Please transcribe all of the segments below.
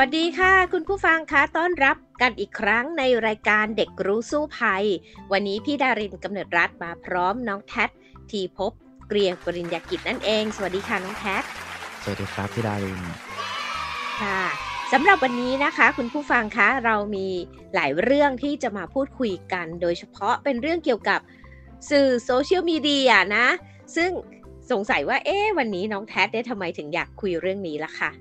วัสดีค่ะ คุณผู้ฟังคะต้อนรับกันอีกครั้งในรายการเด็กรู้สู้ภัย วันนี้พี่ดารินกำเนิดรัฐมาพร้อมน้องแท็ทีพบเกรียงปริญญากิจนั่นเอง สวัสดีค่ะน้องแท็สวัสดีครับพี่ดารินค่ะสำหรับวันนี้นะคะ คุณผู้ฟังคะเรามีหลายเรื่องที่จะมาพูดคุยกัน โดยเฉพาะเป็นเรื่องเกี่ยวกับสื่อโซเชียลมีเดียนะ ซึ่งสงสัยว่าเอ๊ะวันนี้น้องแท็ได้ทำไมถึงอยากคุยเรื่องนี้ล่ะคะ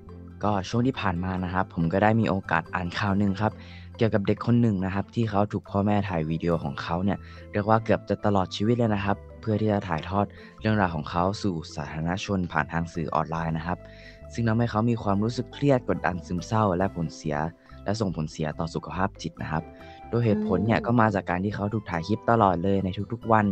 ก็ช่วงที่ผ่านมานะครับ ผมก็ได้มีโอกาสอ่านข่าวหนึ่งครับ เกี่ยวกับเด็กคนหนึ่งนะครับ ที่เขาถูกพ่อแม่ถ่ายวีดีโอของเขาเนี่ยเรียกว่าเกือบจะตลอดชีวิตเลยนะครับ เพื่อที่จะถ่ายทอดเรื่องราวของเขาสู่สาธารณชนผ่านทางสื่อออนไลน์นะครับ ซึ่งทำให้เขามีความรู้สึกเครียดกดดันซึมเศร้า และผลเสีย และส่งผลเสียต่อสุขภาพจิตนะครับ โดยเหตุผลเนี่ยก็มาจากการที่เขาถูกถ่ายคลิปตลอดเลยในทุกๆวัน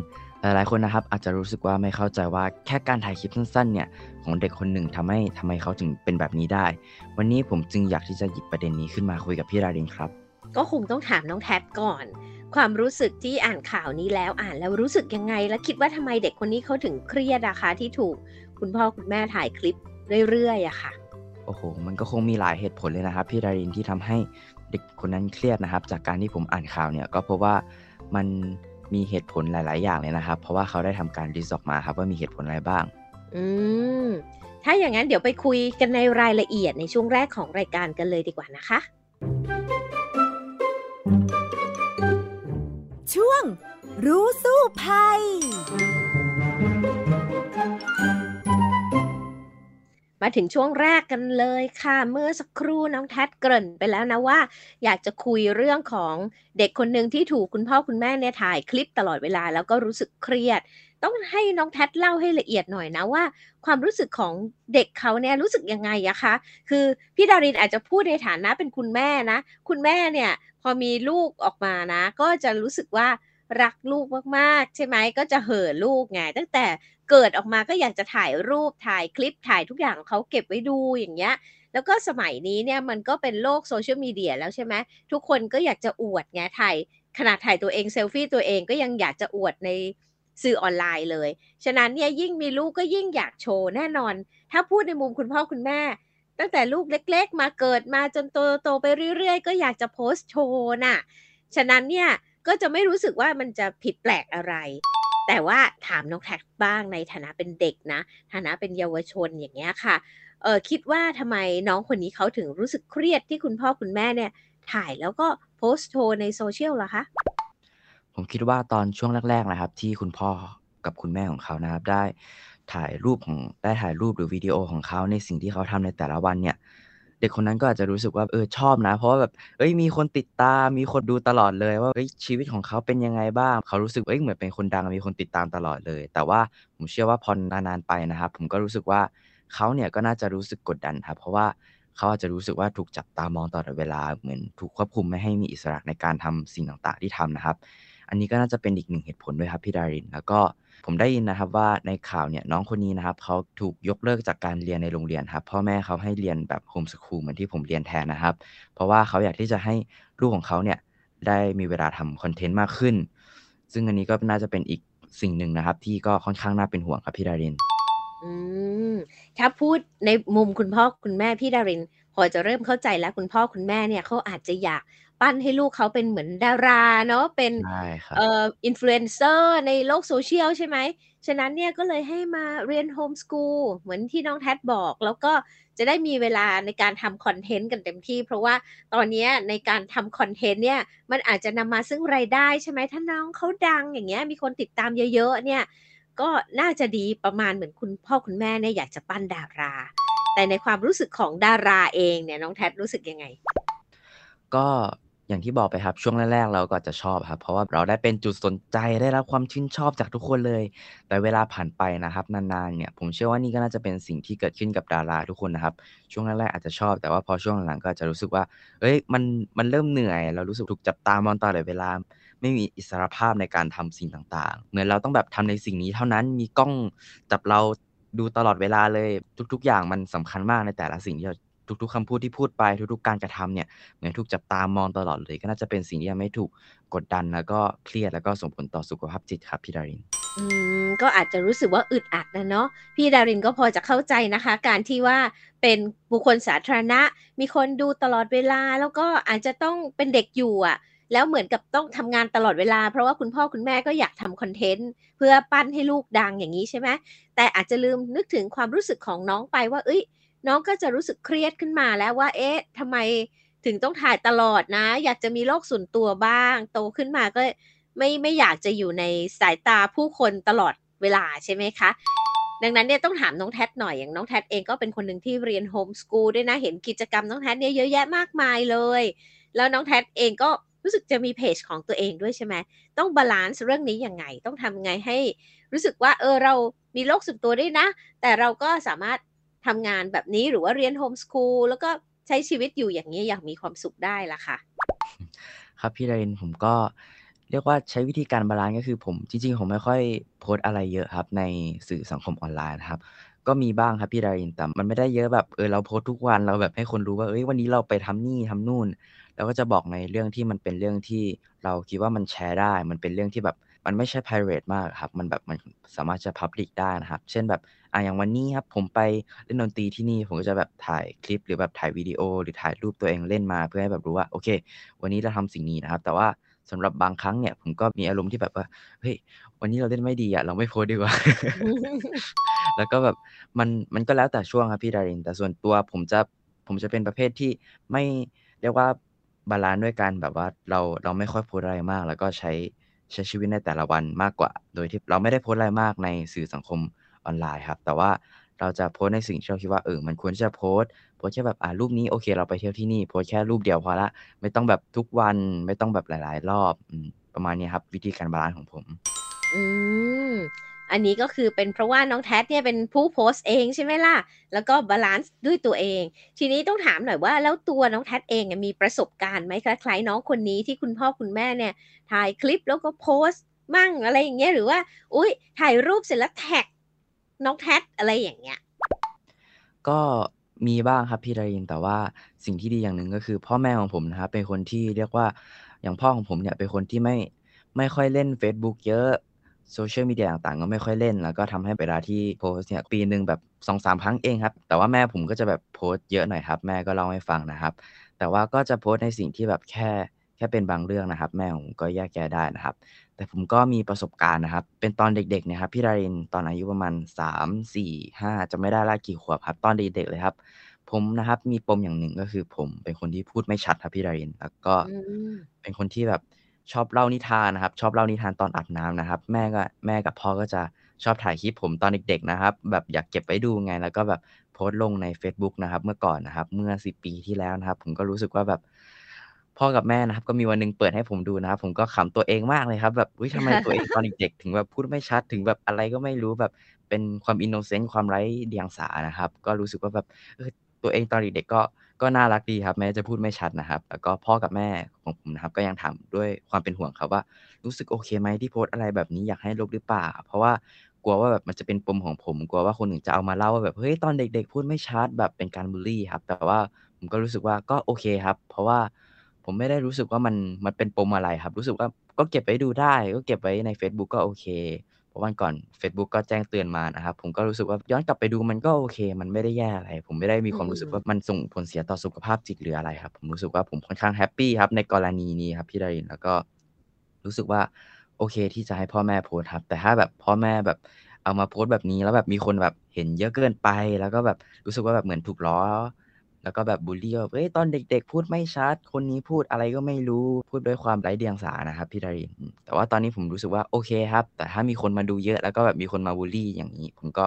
หลายๆคนนะครับอาจจะรู้สึกว่าไม่เข้าใจว่าแค่การถ่ายคลิปสั้นๆเนี่ยของเด็กคนหนึ่งทำให้ทำไมเขาถึงเป็นแบบนี้ได้ วันนี้ผมจึงอยากที่จะหยิบประเด็นนี้ขึ้นมาคุยกับพี่ราดินครับ ก็คงต้องถามน้องแท็ก่อน ความรู้สึกที่อ่านข่าวนี้แล้วอ่านแล้วรู้สึกยังไง และคิดว่าทำไมเด็กคนนี้เขาถึงเครียดอะคะที่ถูกคุณพ่อคุณแม่ถ่ายคลิปเรื่อยๆอะค่ะโอ้โห มันก็คงมีหลายเหตุผลเลยนะครับพี่ดารินที่ทำให้เด็กคนนั้นเครียดนะครับ จากการที่ผมอ่านข่าวเนี่ยก็เพราะว่ามัน มีเหตุผลหลาย ๆ อย่างเลยนะครับ เพราะว่าเขาได้ทำการดิสออกมาครับว่ามีเหตุผลอะไรบ้าง อืม ถ้าอย่างนั้นเดี๋ยวไปคุยกันในรายละเอียดในช่วงแรกของรายการกันเลยดีกว่านะคะ ช่วงรู้สู้ภัย มาถึงช่วงแรกกันเลยค่ะ เมื่อสักครู่น้องแท็เกริ่นไปแล้วนะว่า อยากจะคุยเรื่องของเด็กคนหนึ่งที่ถูกคุณพ่อคุณแม่เนี่ยถ่ายคลิปตลอดเวลา แล้วก็รู้สึกเครียด ต้องให้น้องแท็เล่าให้ละเอียดหน่อยนะว่า ความรู้สึกของเด็กเขาเนี่ยรู้สึกยังไงอะคะ คือพี่ดารินอาจจะพูดในฐานะเป็นคุณแม่นะ คุณแม่เนี่ยพอมีลูกออกมานะ ก็จะรู้สึกว่า รักลูกมากๆ ใช่ไหมก็จะเห่อลูกไงตั้งแต่เกิดออกมาก็อยากจะถ่ายรูปถ่ายคลิปถ่ายทุกอย่างเขาเก็บไว้ดูอย่างเงี้ยแล้วก็สมัยนี้เนี่ยมันก็เป็นโลกโซเชียลมีเดียแล้วใช่ไหมทุกคนก็อยากจะอวดไงถ่ายขนาดถ่ายตัวเองเซลฟี่ตัวเองก็ยังอยากจะอวดในสื่อออนไลน์เลย ฉะนั้นเนี่ยยิ่งมีลูกก็ยิ่งอยากโชว์แน่นอน ถ้าพูดในมุมคุณพ่อคุณแม่ ตั้งแต่ลูกเล็ก ๆ มาเกิดมาจนโตโตไปเรื่อยๆ ก็อยากจะโพสต์โชว์น่ะ ฉะนั้นเนี่ย ก็จะไม่รู้สึกว่ามันจะผิดแปลกอะไร แต่ว่าถามน้องแท็กบ้างในฐานะเป็นเด็กนะ ฐานะเป็นเยาวชนอย่างเงี้ยค่ะเออคิดว่าทำไมน้องคนนี้เขาถึงรู้สึกเครียดที่คุณพ่อคุณแม่เนี่ย ถ่ายแล้วก็โพสต์โชว์ในโซเชียลล่ะคะผมคิดว่าตอนช่วงแรกๆนะครับ ที่คุณพ่อกับคุณแม่ของเขานะครับ ได้ถ่ายรูปของได้ถ่ายรูปหรือวิดีโอของเขาในสิ่งที่เขาทำในแต่ละวันเนี่ย เด็กคนนั้นก็อาจจะรู้สึกว่าเออชอบนะ เพราะว่าแบบเอ้ยมีคนติดตามมีคนดูตลอดเลย ว่าเอ้ยชีวิตของเขาเป็นยังไงบ้าง เขารู้สึกเอ้ยเหมือนเป็นคนดังมีคนติดตามตลอดเลย แต่ว่าผมเชื่อว่าพอนานๆไปนะครับ ผมก็รู้สึกว่าเขาเนี่ยก็น่าจะรู้สึกกดดันครับเพราะว่าเขาอาจจะรู้สึกว่าถูกจับตามองตลอดเวลาเหมือนถูกควบคุมไม่ให้มีอิสระในการทำสิ่งต่างๆที่ทำนะครับ อันนี้ก็น่าจะเป็นอีกหนึ่งเหตุผลด้วยครับพี่ดาริน แล้วก็ ผมได้ยินนะครับว่าในข่าวเนี่ยน้องคนนี้นะครับเขาถูกยกเลิกจากการเรียนในโรงเรียนครับพ่อแม่เขาให้เรียนแบบโฮมสคูลเหมือนที่ผมเรียนแทนนะครับ เพราะว่าเขาอยากที่จะให้ลูกของเขาเนี่ยได้มีเวลาทำคอนเทนต์มากขึ้น ซึ่งอันนี้ก็น่าจะเป็นอีกสิ่งหนึ่งนะครับ ที่ก็ค่อนข้างน่าเป็นห่วงครับพี่ดาริน อืมถ้าพูดในมุมคุณพ่อคุณแม่พี่ดาริน พอจะเริ่มเข้าใจแล้วคุณพ่อคุณแม่เนี่ยเขาอาจจะอยาก ปั้นให้ลูกเขาเป็นเหมือนดาราเนาะเป็นเอ่ออินฟลูเอนเซอร์ในโลกโซเชียลใช่ไหม ฉะนั้นเนี่ยก็เลยให้มาเรียน homeschool เหมือนที่น้องแท็บอก แล้วก็จะได้มีเวลาในการทำคอนเทนต์กันเต็มที่ เพราะว่าตอนนี้ในการทำคอนเทนต์เนี่ยมันอาจจะนำมาซึ่งรายได้ใช่ไหมถ้าน้องเขาดังอย่างเงี้ยมีคนติดตามเยอะๆเนี่ยก็น่าจะดีประมาณเหมือนคุณพ่อคุณแม่เนี่ยอยากจะปั้นดารา แต่ในความรู้สึกของดาราเองเนี่ยน้องแท็รู้สึกยังไง ก็ อย่างที่บอกไปครับช่วงแรกๆเราก็จะชอบครับ เพราะว่าเราได้เป็นจุดสนใจได้รับความชื่นชอบจากทุกคนเลย แต่เวลาผ่านไปนะครับนานๆเนี่ยผมเชื่อว่านี่ก็น่าจะเป็นสิ่งที่เกิดขึ้นกับดาราทุกคนนะครับ ช่วงแรกๆอาจจะชอบ แต่ว่าพอช่วงหลังๆก็จะรู้สึกว่าเอ้ยมันมันเริ่มเหนื่อย เรารู้สึกถูกจับตามองตลอดเวลา ไม่มีอิสรภาพในการทำสิ่งต่างๆ เหมือนเราต้องแบบทำในสิ่งนี้เท่านั้นมีกล้องจับเราดูตลอดเวลาเลยทุก ๆ อย่างมันสำคัญมากในแต่ละสิ่งที่เรา ทุกๆคำพูดที่พูดไปทุกๆการกระทำเนี่ยเหมือนถูกจับตามองตลอดเลย ก็น่าจะเป็นสิ่งที่ทำให้ถูกกดดันแล้วก็เครียดแล้วก็ส่งผลต่อสุขภาพจิตครับพี่ดารินอืมก็อาจจะรู้สึกว่าอึดอัดนะเนาะพี่ดารินก็พอจะเข้าใจนะคะ การที่ว่าเป็นบุคคลสาธารณะ มีคนดูตลอดเวลา แล้วก็อาจจะต้องเป็นเด็กอยู่อะแล้วเหมือนกับต้องทำงานตลอดเวลา เพราะว่าคุณพ่อคุณแม่ก็อยากทำคอนเทนต์เพื่อปั้นให้ลูกดังอย่างนี้ใช่ไหมแต่อาจจะลืมนึกถึงความรู้สึกของน้องไปว่า เอ้ย น้องก็จะรู้สึกเครียดขึ้นมาแล้วว่า เอ๊ะทำไมถึงต้องถ่ายตลอดนะ อยากจะมีโลกส่วนตัวบ้าง โตขึ้นมาก็ไม่ไม่อยากจะอยู่ในสายตาผู้คนตลอดเวลาใช่ไหมคะ ดังนั้นเนี่ยต้องถามน้องแท็หน่อยอย่างน้องแท็เองก็เป็นคนหนึ่งที่เรียนโฮมสกูลด้วยนะเห็นกิจกรรมน้องแท็เนี่ยเยอะแยะมากมายเลย แล้วน้องแท็เองก็รู้สึกจะมีเพจของตัวเองด้วยใช่ไหมต้อง balance เรื่องนี้ยังไง ต้องทำไงให้ รู้สึกว่าเออเรามีโลกส่วนตัวด้วยนะ แต่เราก็สามารถ ทำงานแบบนี้หรือว่าเรียน homeschool แล้วก็ใช้ชีวิตอยู่อย่างนี้อย่างมีความสุขได้ละค่ะ ครับพี่ดารินผมก็เรียกว่าใช้วิธีการ balance ก็คือผมจริงๆ ผมไม่ค่อยโพสอะไรเยอะครับ ในสื่อสังคมออนไลน์นะครับ ก็มีบ้างครับพี่ดารินแต่มันไม่ได้เยอะแบบเออเราโพสทุกวันเราแบบให้คนรู้ว่าเอ้ยวันนี้เราไปทำนี่ทำนู่นเราก็จะบอกในเรื่องที่มันเป็นเรื่องที่เราคิดว่ามันแชร์ได้ มันเป็นเรื่องที่แบบมันไม่ใช่ private มากครับ มันแบบมันสามารถจะ public ได้นะครับ เช่นแบบ อะอย่างวันนี้ครับผมไปเล่นดนตรีที่นี่ผมก็จะแบบถ่ายคลิปหรือแบบถ่ายวิดีโอ หรือถ่ายรูปตัวเองเล่นมาเพื่อให้แบบรู้ว่าโอเค วันนี้เราทำสิ่งนี้นะครับ แต่ว่าสำหรับบางครั้งเนี่ย ผมก็มีอารมณ์ที่แบบว่าเฮ้ยวันนี้เราเล่นไม่ดีอะเราไม่โพสดีกว่า แล้วก็แบบมันมันก็แล้วแต่ช่วงครับพี่ดาริน แต่ส่วนตัวผมจะผมจะเป็นประเภทที่ไม่เรียกว่า balance ด้วยกันแบบว่าเราเราไม่ค่อยโพสอะไรมาก แล้วก็ใช้ใช้ชีวิตในแต่ละวันมากกว่า โดยที่เราไม่ได้โพสอะไรมากในสื่อสังคม ออนไลน์ครับ แต่ว่าเราจะโพสในสิ่งที่เราคิดว่าเออมันควรจะโพสโพสแค่แบบอ่ารูปนี้โอเค เราไปเที่ยวที่นี่โพสแค่รูปเดียวพอละไม่ต้องแบบทุกวันไม่ต้องแบบหลาย ๆ รอบประมาณนี้ครับ วิธีการ balance ของผม อืมอันนี้ก็คือเป็นเพราะว่าน้องแท็เนี่ยเป็นผู้โพสต์เองใช่ไหมล่ะ แล้วก็ balance ด้วยตัวเอง ทีนี้ต้องถามหน่อยว่าแล้วตัวน้องแท็เองมีประสบการณ์ไหมคล้ายๆน้องคนนี้ที่คุณพ่อคุณแม่เนี่ยถ่ายคลิปแล้วก็โพสต์มั่งอะไรอย่างเงี้ยหรือว่า อุ้ยถ่ายรูปเสร็จแล้วแท็ก น้องแท็อะไรอย่างเงี้ย ก็มีบ้างครับพี่ดารินแต่ว่าสิ่งที่ดีอย่างหนึ่งก็คือ พ่อแม่ของผมนะครับเป็นคนที่เรียกว่าอย่างพ่อของผมเนี่ยเป็นคนที่ไม่ไม่ค่อยเล่น Facebook เยอะโซเชียลมีเดียต่างๆ ก็ไม่ค่อยเล่น แล้วก็ทำให้เวลาที่โพสเนี่ยปีหนึ่งแบบสองสามครั้งเองครับ แต่ว่าแม่ผมก็จะแบบโพสเยอะหน่อยครับ แม่ก็เล่าให้ฟังนะครับ แต่ว่าก็จะโพสในสิ่งที่แบบแค่แค่เป็นบางเรื่องนะครับ แม่ผมก็แยกแยะได้นะครับ แต่ผมก็มีประสบการณ์นะครับ เป็นตอนเด็กๆเนี่ยครับพี่ดารินตอนอายุประมาณสามสี่ห้าจะไม่ได้ละกี่ขวบครับ ตอนเด็กๆเลยครับ ผมนะครับ มีปมอย่างหนึ่งก็คือผมเป็นคนที่พูดไม่ชัดครับพี่ดารินแล้วก็เป็นคนที่แบบชอบเล่านิทานนะครับ ชอบเล่านิทานตอนอาบน้ำนะครับ แม่ก็แม่กับพ่อก็จะชอบถ่ายคลิปผมตอนเด็ก ๆนะครับ แบบอยากเก็บไว้ดูไง แล้วก็แบบโพสต์ลงใน Facebook นะครับ เมื่อก่อนนะครับ เมื่อสิปีที่แล้วนะครับ ผมก็รู้สึกว่าแบบ พ่อกับแม่นะครับ ก็มีวันหนึ่งเปิดให้ผมดูนะครับ ผมก็ขำตัวเองมากเลยครับ แบบอุ้ยทำไมตัวเองตอนเด็กๆถึงแบบพูดไม่ชัดถึงแบบอะไรก็ไม่รู้แบบเป็นความอินโนเซนต์ความไร้เดียงสานะครับ ก็รู้สึกว่าแบบเออตัวเองตอนเด็กๆก็ก็น่ารักดีครับ แม้จะพูดไม่ชัดนะครับ แล้วก็พ่อกับแม่ของผมนะครับ ก็ยังถามด้วยความเป็นห่วงครับว่า รู้สึกโอเคไหมที่โพสต์อะไรแบบนี้อยากให้ลบหรือเปล่า เพราะว่ากลัวว่าแบบมันจะเป็นปมของผมกลัวว่าคนอื่นจะเอามาเล่าว่าแบบเฮ้ยตอนเด็ก ๆ พูดไม่ชัดแบบเป็นการบูลลี่ครับ แต่ว่าผมก็รู้สึกว่าก็โอเคครับ เพราะว่า ผมไม่ได้รู้สึกว่ามันมันเป็นปมอะไรครับ รู้สึกว่าก็เก็บไว้ดูได้ ก็เก็บไว้ใน Facebook ก็โอเค เพราะวันก่อน Facebook ก็แจ้งเตือนมานะครับ ผมก็รู้สึกว่าย้อนกลับไปดูมันก็โอเค มันไม่ได้แย่อะไร ผมไม่ได้มีความรู้สึกว่ามันส่งผลเสียต่อสุขภาพจิตหรืออะไรครับ ผมรู้สึกว่าผมค่อนข้างแฮปปี้ครับในกรณีนี้ครับพี่ดารินแล้วก็รู้สึกว่าโอเคที่จะให้พ่อแม่โพสครับ แต่ถ้าแบบพ่อแม่แบบเอามาโพสแบบนี้แล้วแบบมีคนแบบเห็นเยอะเกินไป แล้วก็แบบรู้สึกว่าแบบเหมือนถูกล้อ แล้วก็แบบบูลลี่ว่าเอ้ยตอนเด็ก ๆ พูดไม่ชัด คนนี้พูดอะไรก็ไม่รู้พูดด้วยความไร้เดียงสานะครับพี่ดารินแต่ว่าตอนนี้ผมรู้สึกว่าโอเคครับ แต่ถ้ามีคนมาดูเยอะ แล้วก็แบบมีคนมาบูลลี่อย่างนี้ ผมก็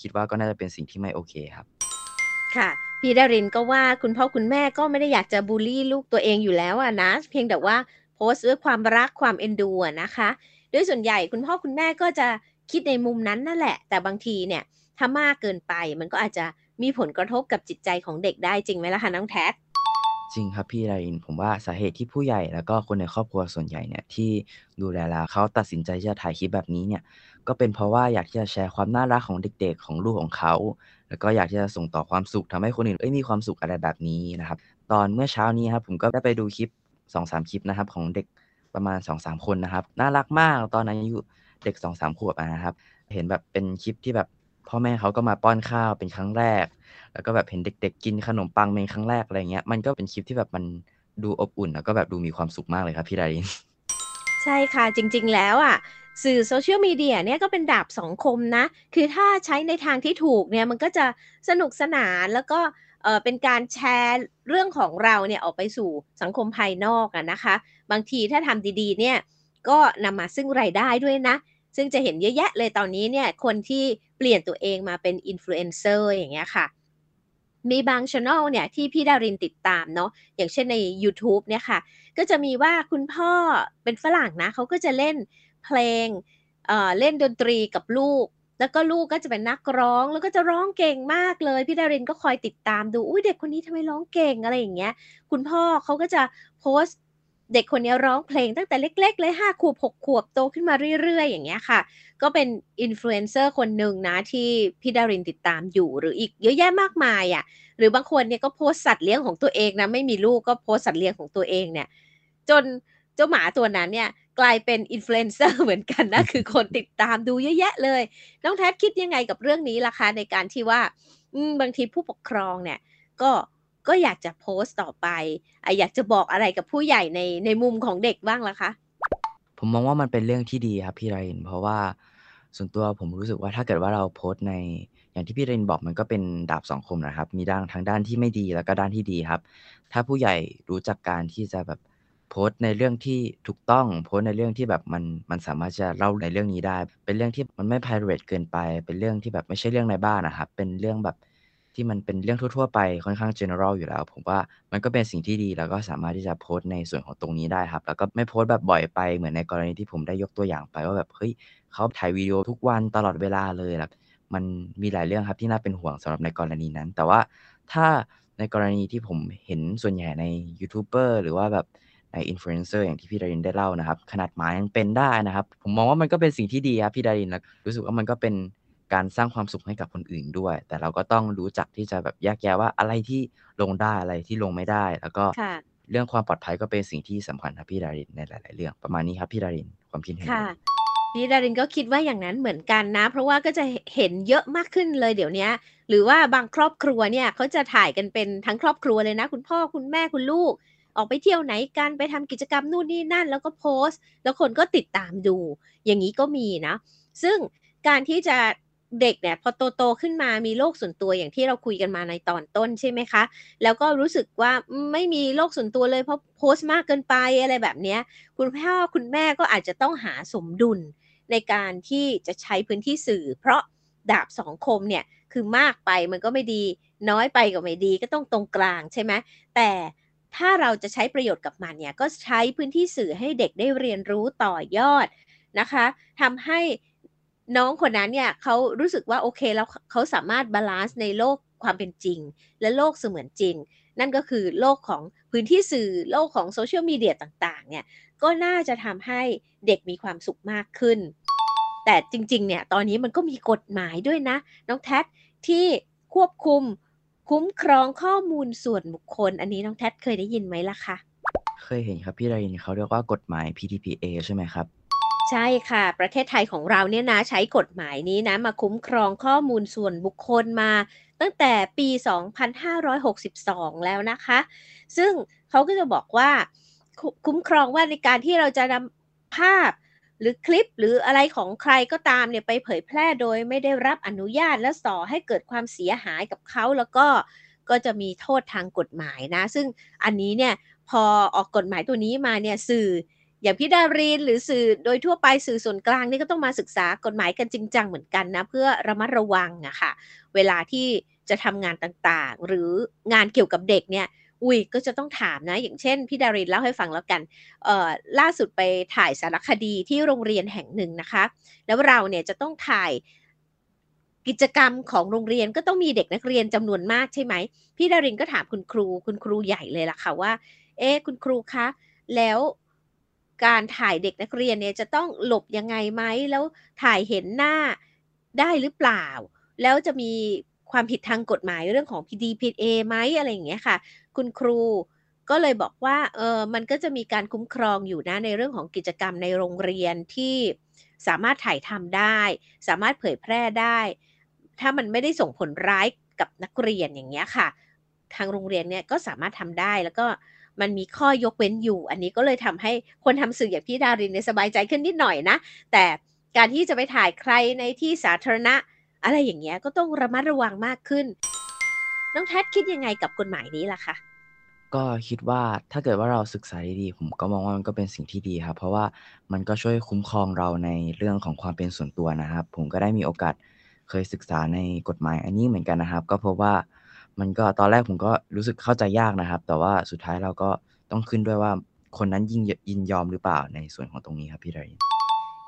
คิดว่าก็น่าจะเป็นสิ่งที่ไม่โอเคครับ ค่ะพี่ดารินก็ว่าคุณพ่อคุณแม่ก็ไม่ได้อยากจะบูลลี่ลูกตัวเองอยู่แล้วอะนะ เพียงแต่ว่าโพสต์ด้วยความรักความเอ็นดูนะคะ โดยส่วนใหญ่คุณพ่อคุณแม่ก็จะคิดในมุมนั้นนั่นแหละ แต่บางทีเนี่ยถ้ามากเกินไปมันก็อาจจะ มีผลกระทบกับจิตใจของเด็กได้จริงไหมล่ะคะน้องแท็จริงครับพี่ดารินผมว่าสาเหตุที่ผู้ใหญ่แล้วก็คนในครอบครัวส่วนใหญ่เนี่ยที่ดูแลเราเขาตัดสินใจจะถ่ายคลิปแบบนี้เนี่ยก็เป็นเพราะว่าอยากที่จะแชร์ความน่ารักของเด็กๆ ของลูกของเขา แล้วก็อยากที่จะส่งต่อความสุขทำให้คนอื่นเอ้ยมีความสุขอะไรแบบนี้นะครับ ตอนเมื่อเช้านี้ครับผมก็ได้ไปดูคลิป2-3คลิปนะครับของเด็กประมาณ2-3คนนะครับน่ารักมากตอนอายุเด็ก2-3ขวบนะครับ เห็นแบบเป็นคลิปที่แบบ พ่อแม่เขาก็มาป้อนข้าวเป็นครั้งแรก แล้วก็แบบเห็นเด็ก ๆ กินขนมปังเป็นครั้งแรกอะไรเงี้ย มันก็เป็นคลิปที่แบบมันดูอบอุ่น แล้วก็แบบดูมีความสุขมากเลยครับพี่ดาริน ใช่ค่ะจริง ๆ แล้วอะสื่อ Social Media เนี่ยก็เป็นดาบสองคมนะ คือถ้าใช้ในทางที่ถูกเนี่ยมันก็จะสนุกสนานแล้วก็เป็นการแชร์เรื่องของเราเนี่ยออกไปสู่สังคมภายนอกอะนะคะ บางทีถ้าทำดีๆเนี่ยก็นำมาซึ่งรายได้ด้วยนะ ซึ่งจะเห็นเยอะแยะเลยตอนนี้เนี่ยคนที่เปลี่ยนตัวเองมาเป็นอินฟลูเอนเซอร์อย่างเงี้ยค่ะมีบาง channel เนี่ยที่พี่ดารินติดตามเนาะอย่างเช่นใน YouTube เนี่ยค่ะ ก็จะมีว่าคุณพ่อเป็นฝรั่งนะเขาก็จะเล่นเพลงเอ่อเล่นดนตรีกับลูก แล้วก็ลูกก็จะเป็นนักร้อง แล้วก็จะร้องเก่งมากเลย พี่ดารินก็คอยติดตามดูอุ้ยเด็กคนนี้ทำไมร้องเก่งอะไรอย่างเงี้ย คุณพ่อเขาก็จะโพสต์ เด็กคนนี้ร้องเพลงตั้งแต่เล็ก ๆ เลยห้าขวบหกขวบโตขึ้นมาเรื่อย ๆ อย่างเงี้ยค่ะ ก็เป็นอินฟลูเอนเซอร์คนหนึ่งนะที่พี่ดารินติดตามอยู่ หรืออีกเยอะแยะมากมายอะ หรือบางคนเนี่ยก็โพสต์สัตว์เลี้ยงของตัวเองนะไม่มีลูกก็โพสต์สัตว์เลี้ยงของตัวเองเนี่ย จนเจ้าหมาตัวนั้นเนี่ยกลายเป็นอินฟลูเอนเซอร์เหมือนกันนะคือคนติดตามดูเยอะแยะเลย น้องแท็คิดยังไงกับเรื่องนี้ล่ะคะในการที่ว่าบางทีผู้ปกครองเนี่ยก็ ก็อยากจะโพสต์ต่อไปออยากจะบอกอะไรกับผู้ใหญ่ในในมุมของเด็กบ้างล่ะคะ ผมมองว่ามันเป็นเรื่องที่ดีครับพี่ดารินเพราะว่าส่วนตัวผมรู้สึกว่าถ้าเกิดว่าเราโพสต์ในอย่างที่พี่ดารินบอกมันก็เป็นดาบสองคมนะครับ มีด้านทั้งด้านที่ไม่ดีแล้วก็ด้านที่ดีครับ ถ้าผู้ใหญ่รู้จักการที่จะแบบโพสต์ในเรื่องที่ถูกต้องโพสต์ในเรื่องที่แบบมันมันสามารถจะเล่าในเรื่องนี้ได้ เป็นเรื่องที่มันไม่ private เกินไป เป็นเรื่องที่แบบไม่ใช่เรื่องในบ้านนะครับ เป็นเรื่องแบบ ที่มันเป็นเรื่องทั่ว ๆ ไปค่อนข้าง general อยู่แล้ว ผมว่ามันก็เป็นสิ่งที่ดีแล้วก็สามารถที่จะโพสต์ในส่วนของตรงนี้ได้ครับ แล้วก็ไม่โพสต์แบบบ่อยไปเหมือนในกรณีที่ผมได้ยกตัวอย่างไปว่าแบบเฮ้ยเขาถ่ายวิดีโอทุกวันตลอดเวลาเลยแบบมันมีหลายเรื่องครับที่น่าเป็นห่วงสำหรับในกรณีนั้น แต่ว่าถ้าในกรณีที่ผมเห็นส่วนใหญ่ในยูทูบเบอร์หรือว่าแบบในอินฟลูเอนเซอร์อย่างที่พี่ดารินได้เล่านะครับ ขนาดหมายังเป็นได้นะครับ ผมมองว่ามันก็เป็นสิ่งที่ดีครับพี่ดารินแล้วรู้สึกว่ามันก็เป็น การสร้างความสุขให้กับคนอื่นด้วย แต่เราก็ต้องรู้จักที่จะแบบแยกแยะว่าอะไรที่ลงได้อะไรที่ลงไม่ได้ แล้วก็ค่ะเรื่องความปลอดภัยก็เป็นสิ่งที่สำคัญครับพี่ดารินในหลาย ๆ เรื่องประมาณนี้ครับพี่ดารินความคิดเห็นค่ะพี่ดารินก็คิดว่าอย่างนั้นเหมือนกันนะ เพราะว่าก็จะเห็นเยอะมากขึ้นเลยเดี๋ยวนี้หรือว่าบางครอบครัวเนี่ยเขาจะถ่ายกันเป็นทั้งครอบครัวเลยนะ คุณพ่อคุณแม่คุณลูก ออกไปเที่ยวไหนกันไปทำกิจกรรมนู่นนี่นั่น แล้วก็โพสต์ แล้วคนก็ติดตามดู อย่างนี้ก็มีนะ ซึ่งการที่จะ เด็กเนี่ยพอโตโตๆขึ้นมามีโลกส่วนตัวอย่างที่เราคุยกันมาในตอนต้นใช่ไหมคะ แล้วก็รู้สึกว่าไม่มีโลกส่วนตัวเลยเพราะโพสต์มากเกินไปอะไรแบบนี้คุณพ่อคุณแม่ก็อาจจะต้องหาสมดุลในการที่จะใช้พื้นที่สื่อ เพราะดาบสองคมเนี่ยคือมากไปมันก็ไม่ดี น้อยไปก็ไม่ดีก็ต้องตรงกลางใช่ไหมแต่ถ้าเราจะใช้ประโยชน์กับมันเนี่ยก็ใช้พื้นที่สื่อให้เด็กได้เรียนรู้ต่อยอดนะคะทำให้ น้องคนนั้นเนี่ยเขารู้สึกว่าโอเคแล้วเขาสามารถ balance ในโลกความเป็นจริง และโลกเสมือนจริง นั่นก็คือโลกของพื้นที่สื่อโลกของโซเชียลมีเดียต่างๆเนี่ยก็น่าจะทำให้เด็กมีความสุขมากขึ้น แต่จริงๆเนี่ยตอนนี้มันก็มีกฎหมายด้วยนะ น้องแท็ที่ควบคุมคุ้มครองข้อมูลส่วนบุคคล อันนี้น้องแท็เคยได้ยินไหมล่ะคะเคยเห็นครับพี่ดารินเขาเรียกว่ากฎหมาย PDPA ใช่ไหมครับ ใช่ค่ะ ประเทศไทยของเราเนี่ยนะใช้กฎหมายนี้นะมาคุ้มครองข้อมูลส่วนบุคคลมา ตั้งแต่ปี 2562 แล้วนะคะ ซึ่งเขาก็จะบอกว่าคุ้มครองว่าในการที่เราจะนำภาพหรือคลิปหรืออะไรของใครก็ตามเนี่ยไปเผยแพร่โดยไม่ได้รับอนุญาตและส่อให้เกิดความเสียหายกับเขาแล้วก็ก็จะมีโทษทางกฎหมายนะ ซึ่งอันนี้เนี่ยพอออกกฎหมายตัวนี้มาเนี่ยสื่อ อย่างพี่ดารินหรือสื่อโดยทั่วไปสื่อส่วนกลางนี่ก็ต้องมาศึกษากฎหมายกันจริงจังเหมือนกันนะ เพื่อระมัดระวังอะค่ะ เวลาที่จะทำงานต่างๆ หรืองานเกี่ยวกับเด็กเนี่ยอุ้ยก็จะต้องถามนะ อย่างเช่นพี่ดารินเล่าให้ฟังแล้วกันเอ่อล่าสุดไปถ่ายสารคดีที่โรงเรียนแห่งหนึ่งนะคะ แล้วเราเนี่ยจะต้องถ่ายกิจกรรมของโรงเรียนก็ต้องมีเด็กนักเรียนจำนวนมากใช่ไหม พี่ดารินก็ถามคุณครูคุณครูใหญ่เลยล่ะค่ะว่า เอ๊คุณครูคะ แล้ว การถ่ายเด็กนักเรียนเนี่ยจะต้องหลบยังไงไหมแล้วถ่ายเห็นหน้าได้หรือเปล่า แล้วจะมีความผิดทางกฎหมายเรื่องของ PDPA ไหมอะไรอย่างเงี้ยค่ะ คุณครูก็เลยบอกว่าเออมันก็จะมีการคุ้มครองอยู่นะในเรื่องของกิจกรรมในโรงเรียนที่สามารถถ่ายทำได้ สามารถเผยแพร่ได้ ถ้ามันไม่ได้ส่งผลร้ายกับนักเรียนอย่างเงี้ยค่ะ ทางโรงเรียนเนี่ยก็สามารถทำได้แล้วก็ มันมีข้อยกเว้นอยู่ อันนี้ก็เลยทำให้คนทำสื่ออย่างพี่ดารินเนี่ยสบายใจขึ้นนิดหน่อยนะ แต่การที่จะไปถ่ายใครในที่สาธารณะ อะไรอย่างเงี้ยก็ต้องระมัดระวังมากขึ้น น้องแท็คิดยังไงกับกฎหมายนี้ล่ะคะก็คิดว่าถ้าเกิดว่าเราศึกษาดีๆผมก็มองว่ามันก็เป็นสิ่งที่ดีครับเพราะว่ามันก็ช่วยคุ้มครองเราในเรื่องของความเป็นส่วนตัวนะครับ ผมก็ได้มีโอกาสเคยศึกษาในกฎหมายอันนี้เหมือนกันนะครับ ก็เพราะว่า มันก็ตอนแรกผมก็รู้สึกเข้าใจยากนะครับ แต่ว่าสุดท้ายเราก็ต้องขึ้นด้วยว่าคนนั้นยินยินยอมหรือเปล่าในส่วนของตรงนี้ครับพี่ดาริน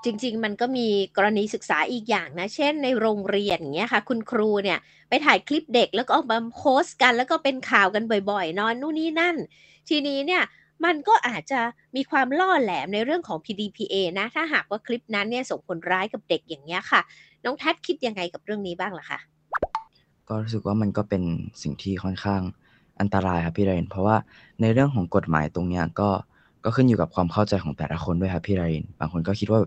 จริง ๆ มันก็มีกรณีศึกษาอีกอย่างนะ เช่น ในโรงเรียนอย่างเงี้ยค่ะ คุณครูเนี่ยไปถ่ายคลิปเด็กแล้วก็เอามาโพสต์กัน แล้วก็เป็นข่าวกันบ่อยๆ นอนนู่นนี่นั่น ทีนี้เนี่ยมันก็อาจจะมีความล่อแหลมในเรื่องของ PDPA นะ ถ้าหากว่าคลิปนั้นเนี่ยส่งผลร้ายกับเด็กอย่างเงี้ยค่ะ น้องแท็คิดยังไงกับเรื่องนี้บ้างล่ะคะ ก็รู้สึกว่ามันก็เป็นสิ่งที่ค่อนข้างอันตรายครับพี่เรนเพราะว่าในเรื่องของกฎหมายตรงเนี้ยก็ก็ขึ้นอยู่กับความเข้าใจของแต่ละคนด้วยครับพี่เรนบางคนก็คิดว่า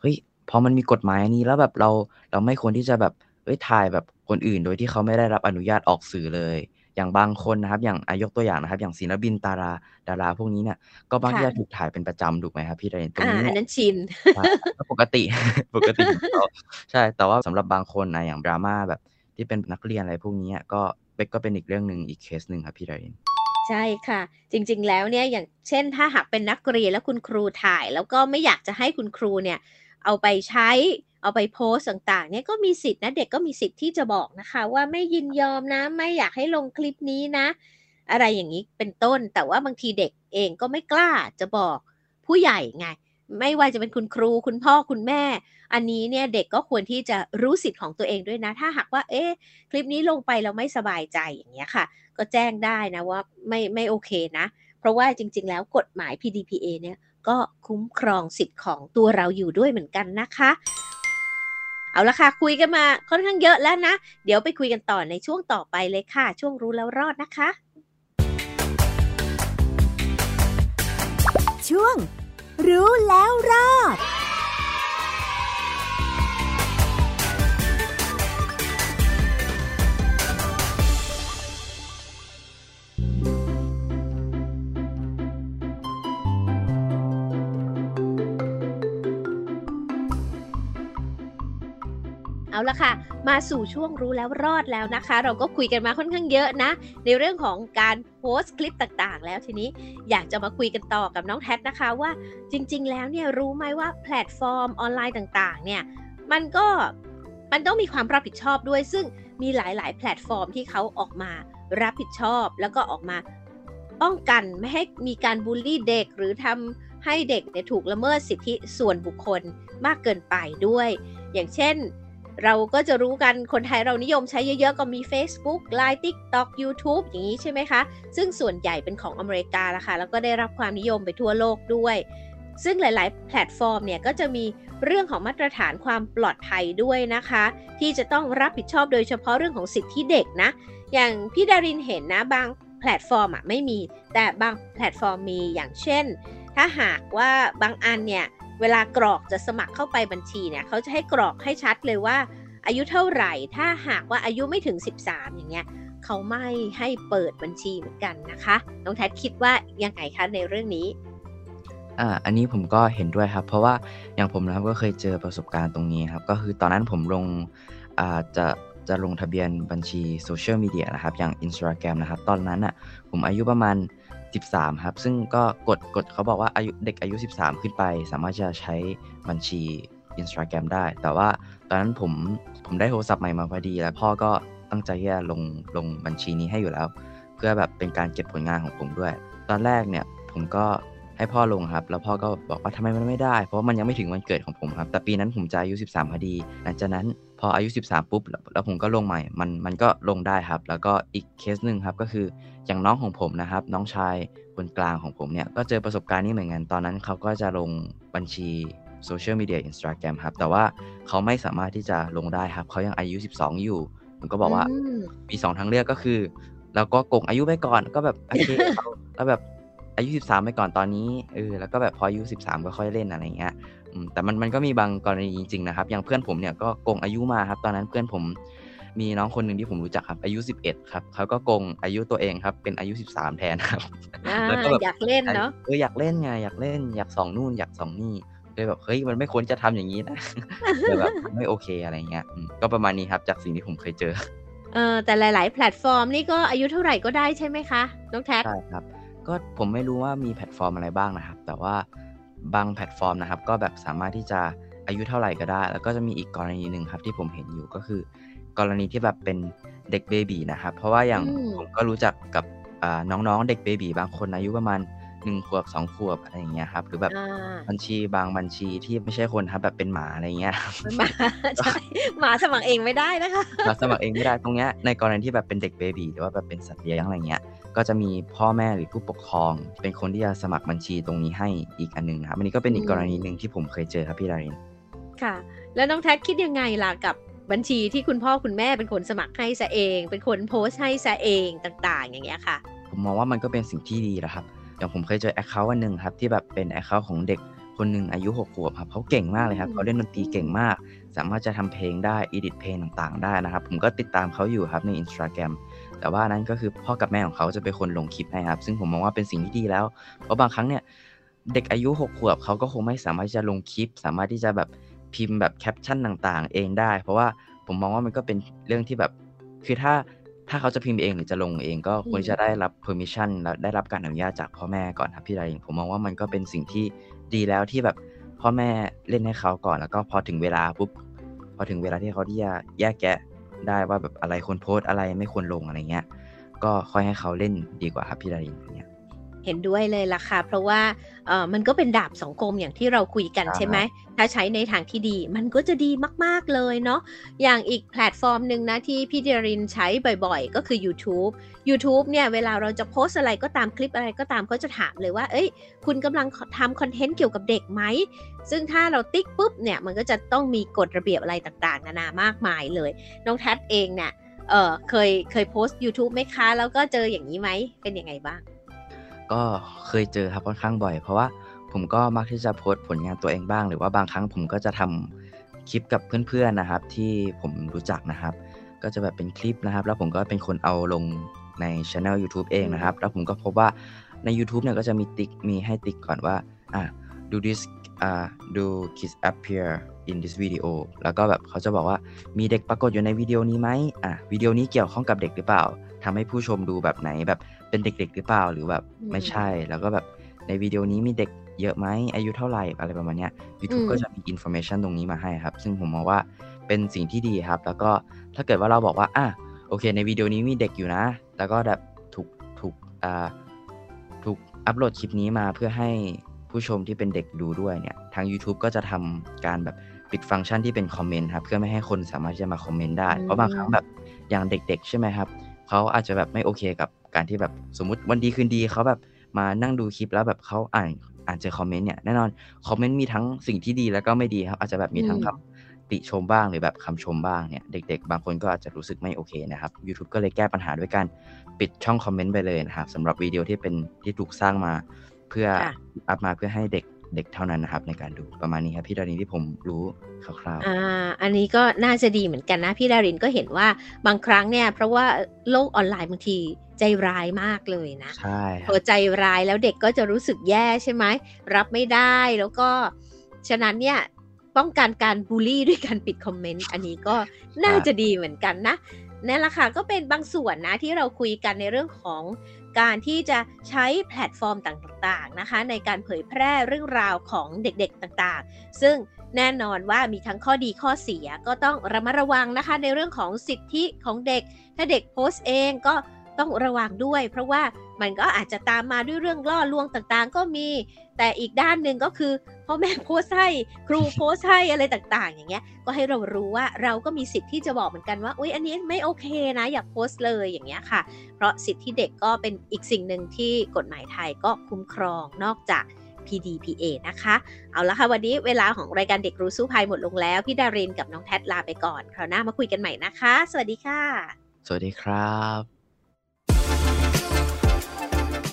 เฮ้ยพอมันมีกฎหมายอันนี้แล้วแบบเราเราไม่ควรที่จะแบบเอ้ยถ่ายแบบคนอื่น โดยที่เขาไม่ได้รับอนุญาตออกสื่อเลย อย่างบางคนนะครับ อย่างอายกตัวอย่างนะครับ อย่างศิลปินตาราดาราพวกนี้เนี่ยก็บางที่จะถูกถ่ายเป็นประจำถูกไหมครับพี่เรนตรงนี้อันนั้นชินปกติปกติใช่แต่ว่าสำหรับบางคนนะอย่างดราม่าแบบ ที่เป็นนักเรียนอะไรพวกนี้ก็เบกก็เป็นอีกเรื่องหนึ่งอีกเคสหนึ่งครับพี่เรนใช่ค่ะ จริง ๆ แล้วเนี่ยอย่างเช่น ถ้าหากเป็นนักเรียนแล้วคุณครูถ่าย แล้วก็ไม่อยากจะให้คุณครูเนี่ยเอาไปใช้เอาไปโพสต่างๆเนี่ยก็มีสิทธินะเด็กก็มีสิทธิ์ที่จะบอกนะคะ ว่าไม่ยินยอมนะไม่อยากให้ลงคลิปนี้นะ อะไรอย่างนี้เป็นต้น แต่ว่าบางทีเด็กเองก็ไม่กล้าจะบอกผู้ใหญ่ไง ไม่ว่าจะเป็นคุณครูคุณพ่อคุณแม่ อันนี้เนี่ยเด็กก็ควรที่จะรู้สิทธิ์ของตัวเองด้วยนะ ถ้าหากว่า เอ๊ะคลิปนี้ลงไปเราไม่สบายใจอย่างเงี้ยค่ะ ก็แจ้งได้นะว่าไม่ไม่โอเคนะ เพราะว่าจริง ๆ แล้วกฎหมาย PDPA เนี่ยก็คุ้มครองสิทธิ์ของตัวเราอยู่ด้วยเหมือนกันนะคะ เอาละค่ะคุยกันมาค่อนข้างเยอะแล้วนะ เดี๋ยวไปคุยกันต่อในช่วงต่อไปเลยค่ะ ช่วงรู้แล้วรอดนะคะ ช่วง รู้แล้วรอด เอาละค่ะ มาสู่ช่วงรู้แล้วรอดแล้วนะคะ เราก็คุยกันมาค่อนข้างเยอะนะ ในเรื่องของการโพสต์คลิปต่างๆ แล้วทีนี้อยากจะมาคุยกันต่อกับน้องแท็กนะคะว่าจริง ๆ แล้วเนี่ยรู้ไหมว่าแพลตฟอร์มออนไลน์ต่าง ๆ เนี่ยมันก็มันต้องมีความรับผิดชอบด้วย ซึ่งมีหลาย ๆ แพลตฟอร์มที่เขาออกมารับผิดชอบ แล้วก็ออกมาป้องกันไม่ให้มีการบูลลี่เด็กหรือทำให้เด็กเนี่ยถูกละเมิดสิทธิส่วนบุคคลมากเกินไปด้วย อย่างเช่น เราก็จะรู้กันคนไทยเรานิยมใช้เยอะๆ ก็มี Facebook Line TikTok YouTube อย่างนี้ใช่ไหมคะ ซึ่งส่วนใหญ่เป็นของอเมริกาละค่ะ แล้วก็ได้รับความนิยมไปทั่วโลกด้วย ซึ่งหลายๆ แพลตฟอร์มเนี่ยก็จะมีเรื่องของมาตรฐานความปลอดภัยด้วยนะคะ ที่จะต้องรับผิดชอบโดยเฉพาะเรื่องของสิทธิเด็กนะ อย่างพี่ดารินเห็นนะบางแพลตฟอร์มอะไม่มี แต่บางแพลตฟอร์มมีอย่างเช่น ถ้าหากว่าบางอันเนี่ย เวลากรอกจะสมัครเข้าไปบัญชีเนี่ยเขาจะให้กรอกให้ชัดเลยว่า อายุเท่าไหร่ ถ้าหากว่าอายุไม่ถึง 13 อย่างเงี้ยเขาไม่ให้เปิดบัญชีเหมือนกันนะคะน้องแท็คิดว่ายังไงคะในเรื่องนี้อ่าอันนี้ผมก็เห็นด้วยครับ เพราะว่าอย่างผมนะครับก็เคยเจอประสบการณ์ตรงนี้ครับ ก็คือตอนนั้นผมลงอ่าจะจะลงทะเบียนบัญชีโซเชียลมีเดียนะครับ อย่าง Instagram นะครับ ตอนนั้นอะผมอายุประมาณ 13 ครับ ซึ่งก็กดกดเขาบอกว่าอายุเด็กอายุ 13 ขึ้นไป สามารถจะใช้บัญชี Instagram ได้ แต่ว่าตอนนั้นผมผมได้โทรศัพท์ใหม่มาพอดี แล้วพ่อก็ตั้งใจที่จะลงลงบัญชีนี้ให้อยู่แล้ว เพื่อแบบเป็นการเก็บผลงานของผมด้วย ตอนแรกเนี่ยผมก็ให้พ่อลงครับ แล้วพ่อก็บอกว่าทำไมมันไม่ได้ เพราะมันยังไม่ถึงวันเกิดของผมครับ แต่ปีนั้นผมจะอายุ 13 พอดี หลังจากนั้นพออายุ 13 ปุ๊บ แล้วผมก็ลงใหม่ มันมันก็ลงได้ครับ แล้วก็อีกเคสหนึ่งครับก็คือ อย่างน้องของผมนะครับ น้องชายคนกลางของผมเนี่ยก็เจอประสบการณ์นี้เหมือนกันตอนนั้นเขาก็จะลงบัญชีโซเชียลมีเดียอินสตาแกรมครับ แต่ว่าเขาไม่สามารถที่จะลงได้ครับ เขายังอายุ 12 อยู่ ผมก็บอกว่าอืมมีสองทางเลือกก็คือเราก็โกงอายุไปก่อนก็แบบโอเคเอาแล้วแบบอายุ 13 ไปก่อนตอนนี้เออแล้วก็แบบพออายุ 13 ก็ค่อยเล่นอะไรเงี้ยอืมแต่มันมันก็มีบางกรณีจริงๆนะครับ อย่างเพื่อนผมเนี่ยก็โกงอายุมาครับ ตอนนั้นเพื่อนผม มีน้องคนหนึ่งที่ผมรู้จักครับ อายุ 11 ครับเขาก็โกงอายุตัวเองครับ เป็นอายุ 13 แทนครับอ่าแล้วก็แบบอยากเล่นเนาะเอออยากเล่นไงอยากเล่น อยากส่องนู่นอยากส่องนี่เลยแบบเฮ้ยมันไม่ควรจะทำอย่างนี้นะเลยแบบไม่โอเคอะไรเงี้ยอืมก็ประมาณนี้ครับจากสิ่งที่ผมเคยเจอเออแต่หลาย ๆ แพลตฟอร์มนี่ก็อายุเท่าไหร่ก็ได้ใช่ไหมคะน้องแท็กใช่ครับ ก็ผมไม่รู้ว่ามีแพลตฟอร์มอะไรบ้างนะครับ แต่ว่าบางแพลตฟอร์มนะครับ ก็แบบสามารถที่จะอายุเท่าไหร่ก็ได้ แล้วก็จะมีอีกกรณีหนึ่งครับ ที่ผมเห็นอยู่ก็คือ กรณีที่แบบเป็นเด็ก baby นะครับ เพราะว่าอย่างอืมผมก็รู้จักกับอ่าน้องๆ เด็ก baby บางคนอายุประมาณหนึ่งขวบสองขวบอะไรอย่างเงี้ยครับ หรือแบบอ่าบัญชีบางบัญชีที่ไม่ใช่คนครับแบบเป็นหมาอะไรเงี้ยหมาใช่หมาสมัครเองไม่ได้นะคะเราสมัครเองไม่ได้ตรงเนี้ยในกรณีที่แบบเป็นเด็ก baby หรือว่าแบบเป็นสัตว์เลี้ยงอะไรเงี้ยก็จะมีพ่อแม่หรือผู้ปกครอง เป็นคนที่จะสมัครบัญชีตรงนี้ให้อีกอันหนึงนะครับอันนี้ก็เป็นอีกอืมกรณีหนึ่งที่ผมเคยเจอครับพี่ดารินค่ะ แล้วน้องแท็กคิดยังไงล่ะกับ บัญชีที่คุณพ่อคุณแม่เป็นคนสมัครให้ซะเอง เป็นคนโพสต์ให้ซะเองต่างๆ อย่างเงี้ยค่ะ ผมมองว่ามันก็เป็นสิ่งที่ดีนะครับอย่างผมเคยเจอ account อันหนึ่งครับที่แบบเป็น account ของเด็กคนหนึ่งอายุหกขวบครับเขาเก่งมากเลยครับอืมเขาเล่นดนตรีเก่งมาก สามารถจะทำเพลงได้ edit เพลงต่างๆ ได้นะครับ ผมก็ติดตามเขาอยู่ครับในอินสตาแกรมแต่ว่านั้นก็คือพ่อกับแม่ของเขาจะเป็นคนลงคลิปให้ครับซึ่งผมมองว่าเป็นสิ่งที่ดีแล้ว เพราะบางครั้งเนี่ยเด็กอายุหกขวบเขาก็คงไม่สามารถที่จะลงคลิป สามารถที่จะแบบ พิมพ์แบบแคปชั่นต่างๆ เองได้ เพราะว่าผมมองว่ามันก็เป็นเรื่องที่แบบ คือถ้าถ้าเขาจะพิมพ์เองหรือจะลงเองก็ควรจะได้รับ permission และได้รับการอนุญาตจากพ่อแม่ก่อนครับพี่ดารินผมมองว่ามันก็เป็นสิ่งที่ดีแล้วที่แบบพ่อแม่เล่นให้เขาก่อนแล้วก็พอถึงเวลาปุ๊บพอถึงเวลาที่เขาที่จะแยกแยะได้ว่าแบบอะไรควรโพสต์อะไรไม่ควรลงอะไรเงี้ย ก็ค่อยให้เขาเล่นดีกว่าครับพี่ดารินเงี้ย เห็นด้วยเลยล่ะค่ะ เพราะว่าเออมันก็เป็นดาบสองคมอย่างที่เราคุยกันครับใช่ไหม ถ้าใช้ในทางที่ดี มันก็จะดีมาก ๆ เลยเนาะ อย่างอีกแพลตฟอร์มหนึ่งนะที่พี่เดรินใช้บ่อยๆ ก็คือ YouTube YouTube เนี่ยเวลาเราจะโพสต์อะไรก็ตามคลิปอะไรก็ตามเขาจะถามเลยว่า เอ้ย คุณกำลังทำคอนเทนต์เกี่ยวกับเด็กไหม ซึ่งถ้าเราติ๊กปุ๊บเนี่ยมันก็จะต้องมีกฎระเบียบอะไรต่างๆ นานามากมายเลย น้องแทดเองเนี่ยเออเคยเคยโพสต์ YouTube ไหมคะ แล้วก็เจออย่างนี้ไหมเป็นยังไงบ้าง ก็เคยเจอครับค่อนข้างบ่อย เพราะว่าผมก็มักที่จะโพสต์ผลงานตัวเองบ้าง หรือว่าบางครั้งผมก็จะทำคลิปกับเพื่อนๆนะครับ ที่ผมรู้จักนะครับ ก็จะแบบเป็นคลิปนะครับ แล้วผมก็เป็นคนเอาลงในช anel YouTube เองนะครับ แล้วผมก็พบว่าใน YouTube เนี่ยก็จะมีติ๊กมีให้ติ๊กก่อนว่าอะ do this อ่า do kids appear in this video แล้วก็แบบเขาจะบอกว่ามีเด็กปรากฏอยู่ในวิดีโอนี้ไหมอะวิดีโอนี้เกี่ยวข้องกับเด็กหรือเปล่า ทำให้ผู้ชมดูแบบไหนแบบเป็นเด็ก ๆ หรือเปล่าหรือแบบอืมไม่ใช่ แล้วก็แบบในวิดีโอนี้มีเด็กเยอะไหมอายุเท่าไหร่อะไรประมาณเนี้ย YouTube อืมก็จะมีอินโฟ a t i o n ตรงนี้มาให้ครับ ซึ่งผมมองว่าเป็นสิ่งที่ดีครับ แล้วก็ถ้าเกิดว่าเราบอกว่าอะโอเค ในวิดีโอนี้มีเด็กอยู่นะ แล้วก็แบบถูกถูกอ่าถูกอัปโหลดคลิปนี้มาเพื่อให้ผู้ชมที่เป็นเด็กดูด้วยเนี่ย ทาง YouTube ก็จะทำการแบบปิดฟังก์ชันที่เป็นคอมเมนต์ครับ เพื่อไม่ให้คนสามารถที่จะมาคอมเมนต์ได้อืมเพราะบางครั้งแบบอย่างเด็ก ๆ ใช่ไหมครับ เขาอาจจะแบบไม่โอเคกับการที่แบบสมมุติวันดีคืนดีเขาแบบมานั่งดูคลิปแล้วแบบเขาอ่านอ่านเจอคอมเมนต์เนี่ยแน่นอนคอมเมนต์มีทั้งสิ่งที่ดีแล้วก็ไม่ดีครับอาจจะแบบมีทั้งอืมคำติชมบ้างหรือแบบคำชมบ้างเนี่ยเด็ก ๆ บางคนก็อาจจะรู้สึกไม่โอเคนะครับ YouTube ก็เลยแก้ปัญหาด้วยการปิดช่องคอมเมนต์ไปเลยนะครับสำหรับวิดีโอที่เป็นที่ถูกสร้างมาเพื่อค่ะอัพมาเพื่อให้เด็ก เด็กเท่านั้นนะครับ ในการดูประมาณนี้ครับพี่ดารินที่ผมรู้คร่าวอ่าอันนี้ก็น่าจะดีเหมือนกันนะ พี่ดารินก็เห็นว่าบางครั้งเนี่ย เพราะว่าโลกออนไลน์บางทีใจร้ายมากเลยนะๆใช่คพรัอบใจร้ายแล้วเด็กก็จะรู้สึกแย่ใช่ไหมรับไม่ได้แล้วก็ฉะนั้นเนี่ยป้องกันการบูลลี่ด้วยการปิดคอมเมนต์อันนี้ก็น่าจะดีเหมือนกันนะนั่นแหละค่ะก็เป็นบางส่วนนะที่เราคุยกันในเรื่องของ การที่จะใช้แพลตฟอร์มต่างๆนะคะในการเผยแพร่เรื่องราวของเด็กๆต่างๆ ซึ่งแน่นอนว่ามีทั้งข้อดีข้อเสียก็ต้องระมัดระวังนะคะ ในเรื่องของสิทธิของเด็ก ถ้าเด็กโพสต์เองก็ต้องระวังด้วย เพราะว่า มันก็อาจจะตามมาด้วยเรื่องล่อลวงต่างๆ ก็มี แต่อีกด้านหนึ่งก็คือพ่อแม่โพสให้ครูโพสให้อะไรต่างๆ อย่างเงี้ย ก็ให้เรารู้ว่าเราก็มีสิทธิ์ที่จะบอกเหมือนกันว่าอุ้ยอันนี้ไม่โอเคนะ อย่าโพสเลยอย่างเงี้ยค่ะ เพราะสิทธิเด็กก็เป็นอีกสิ่งหนึ่งที่กฎหมายไทยก็คุ้มครองนอกจาก PDPA นะคะ เอาละค่ะ วันนี้เวลาของรายการเด็กรู้สู้ภัยหมดลงแล้ว พี่ดารินกับน้องแทดลาไปก่อน คราวหน้ามาคุยกันใหม่นะคะ สวัสดีค่ะ สวัสดีครับ